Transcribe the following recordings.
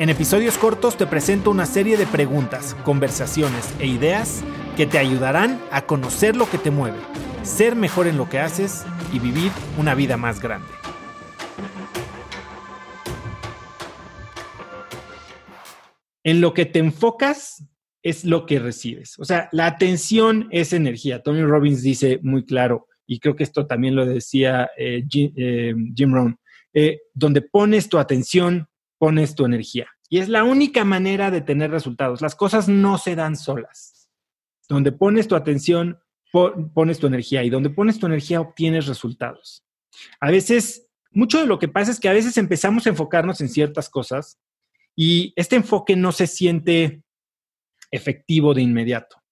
En episodios cortos te presento una serie de preguntas, conversaciones e ideas que te ayudarán a conocer lo que te mueve, ser mejor en lo que haces y vivir una vida más grande. En lo que te enfocas es lo que recibes. O sea, la atención es energía. Tony Robbins dice muy claro, y creo que esto también lo decía eh, eh, Jim, Rohn, eh, donde pones tu atención, pones tu energía. Y es la única manera de tener resultados. Las cosas no se dan solas. Donde pones tu atención, pones tu energía y donde pones tu energía obtienes resultados. A veces, mucho de lo que pasa es que a veces empezamos a enfocarnos en ciertas cosas y este enfoque no se siente efectivo de inmediato,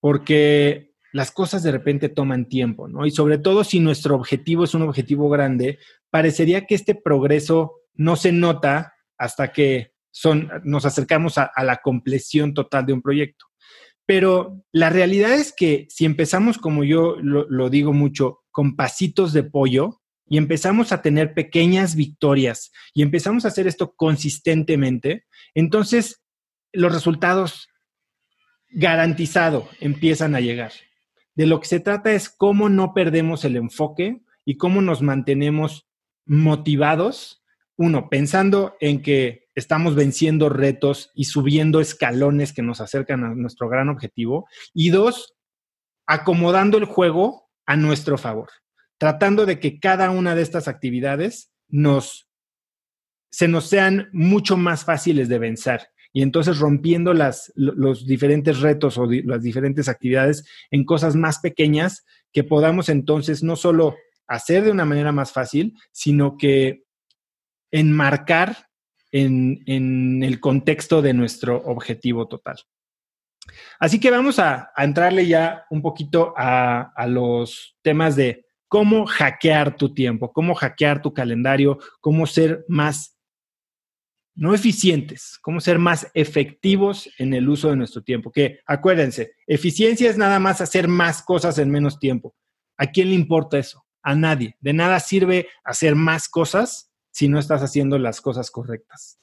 porque las cosas de repente toman tiempo, ¿no? Y sobre todo si nuestro objetivo es un objetivo grande, parecería que este progreso no se nota hasta que son, nos acercamos a, la compleción total de un proyecto. Pero la realidad es que si empezamos, como yo lo, digo mucho, con pasitos de pollo y empezamos a tener pequeñas victorias y empezamos a hacer esto consistentemente, entonces los resultados garantizado empiezan a llegar. De lo que se trata es cómo no perdemos el enfoque y cómo nos mantenemos motivados, uno, pensando en que estamos venciendo retos y subiendo escalones que nos acercan a nuestro gran objetivo. Y dos, acomodando el juego a nuestro favor, tratando de que cada una de estas actividades nos, se nos sean mucho más fáciles de vencer. Y entonces rompiendo las, los diferentes retos o las diferentes actividades en cosas más pequeñas que podamos entonces no solo hacer de una manera más fácil, sino que enmarcar en, el contexto de nuestro objetivo total. Así que vamos a, entrarle ya un poquito a, a, los temas de cómo hackear tu tiempo, cómo hackear tu calendario, cómo ser más, no eficientes, cómo ser más efectivos en el uso de nuestro tiempo. Que acuérdense, eficiencia es nada más hacer más cosas en menos tiempo. ¿A quién le importa eso? A nadie. De nada sirve hacer más cosas si no estás haciendo las cosas correctas.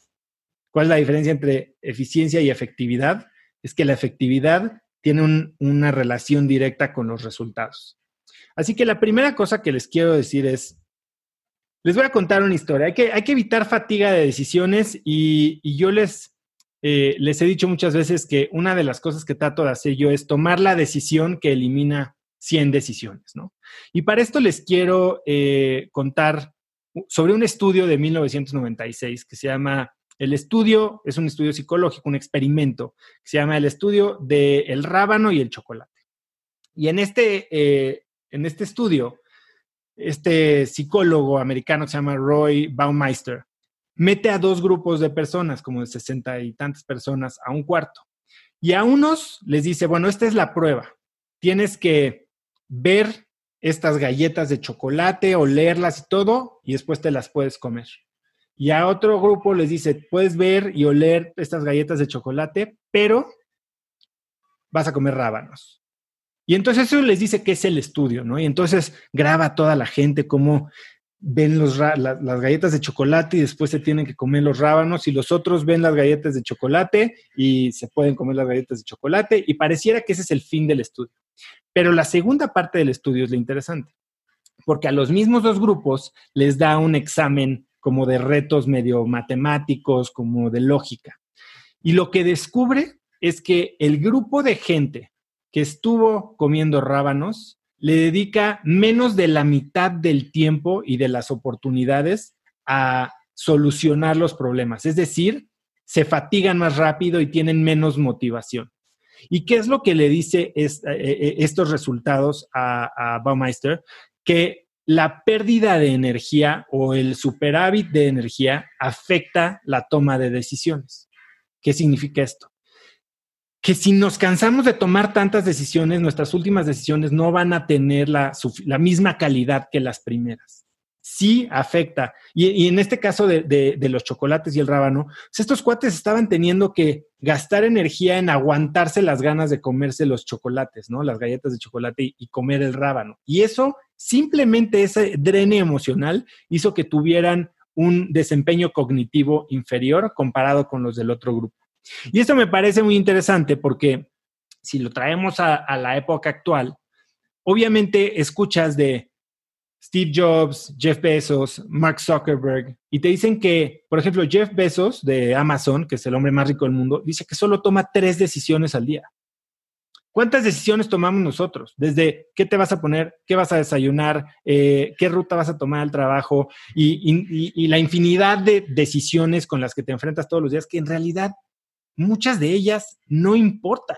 ¿Cuál es la diferencia entre eficiencia y efectividad? Es que la efectividad tiene una relación directa con los resultados. Así que la primera cosa que les quiero decir es, les voy a contar una historia. Hay que, hay que evitar fatiga de decisiones y, yo les, eh, les he dicho muchas veces que una de las cosas que trato de hacer yo es tomar la decisión que elimina 100 decisiones, ¿no? Y para esto les quiero eh, contar sobre un estudio de 1996 que se llama, el estudio es un estudio psicológico, un experimento, que se llama el estudio del rábano y el chocolate. Y en este, eh, en este estudio, este psicólogo americano se llama Roy Baumeister, mete a dos grupos de personas, como de sesenta y tantas personas, a un cuarto. Y a unos les dice, bueno, esta es la prueba. Tienes que ver estas galletas de chocolate, olerlas y todo, y después te las puedes comer. Y a otro grupo les dice, puedes ver y oler estas galletas de chocolate, pero vas a comer rábanos. Y entonces eso les dice que es el estudio, ¿no? Y entonces graba toda la gente cómo ven los, las galletas de chocolate y después se tienen que comer los rábanos y los otros ven las galletas de chocolate y se pueden comer las galletas de chocolate y pareciera que ese es el fin del estudio. Pero la segunda parte del estudio es la interesante, porque a los mismos dos grupos les da un examen como de retos medio matemáticos, como de lógica. Y lo que descubre es que el grupo de gente que estuvo comiendo rábanos le dedica menos de la mitad del tiempo y de las oportunidades a solucionar los problemas. Es decir, se fatigan más rápido y tienen menos motivación. ¿Y qué es lo que le dice eh, eh, estos resultados a, Baumeister? Que la pérdida de energía o el superávit de energía afecta la toma de decisiones. ¿Qué significa esto? que si nos cansamos de tomar tantas decisiones, nuestras últimas decisiones no van a tener la misma calidad que las primeras. Sí afecta. Y, en este caso de, los chocolates y el rábano, pues estos cuates estaban teniendo que gastar energía en aguantarse las ganas de comerse los chocolates, ¿no? Las galletas de chocolate y, comer el rábano. Y eso, simplemente ese drene emocional hizo que tuvieran un desempeño cognitivo inferior comparado con los del otro grupo. Y esto me parece muy interesante porque si lo traemos a, la época actual, obviamente escuchas de Steve Jobs, Jeff Bezos, Mark Zuckerberg, y te dicen que, por ejemplo, Jeff Bezos de Amazon, que es el hombre más rico del mundo, dice que solo toma tres decisiones al día. ¿Cuántas decisiones tomamos nosotros? Desde qué te vas a poner, qué vas a desayunar, eh, qué ruta vas a tomar al trabajo y, la infinidad de decisiones con las que te enfrentas todos los días que en realidad muchas de ellas no importan.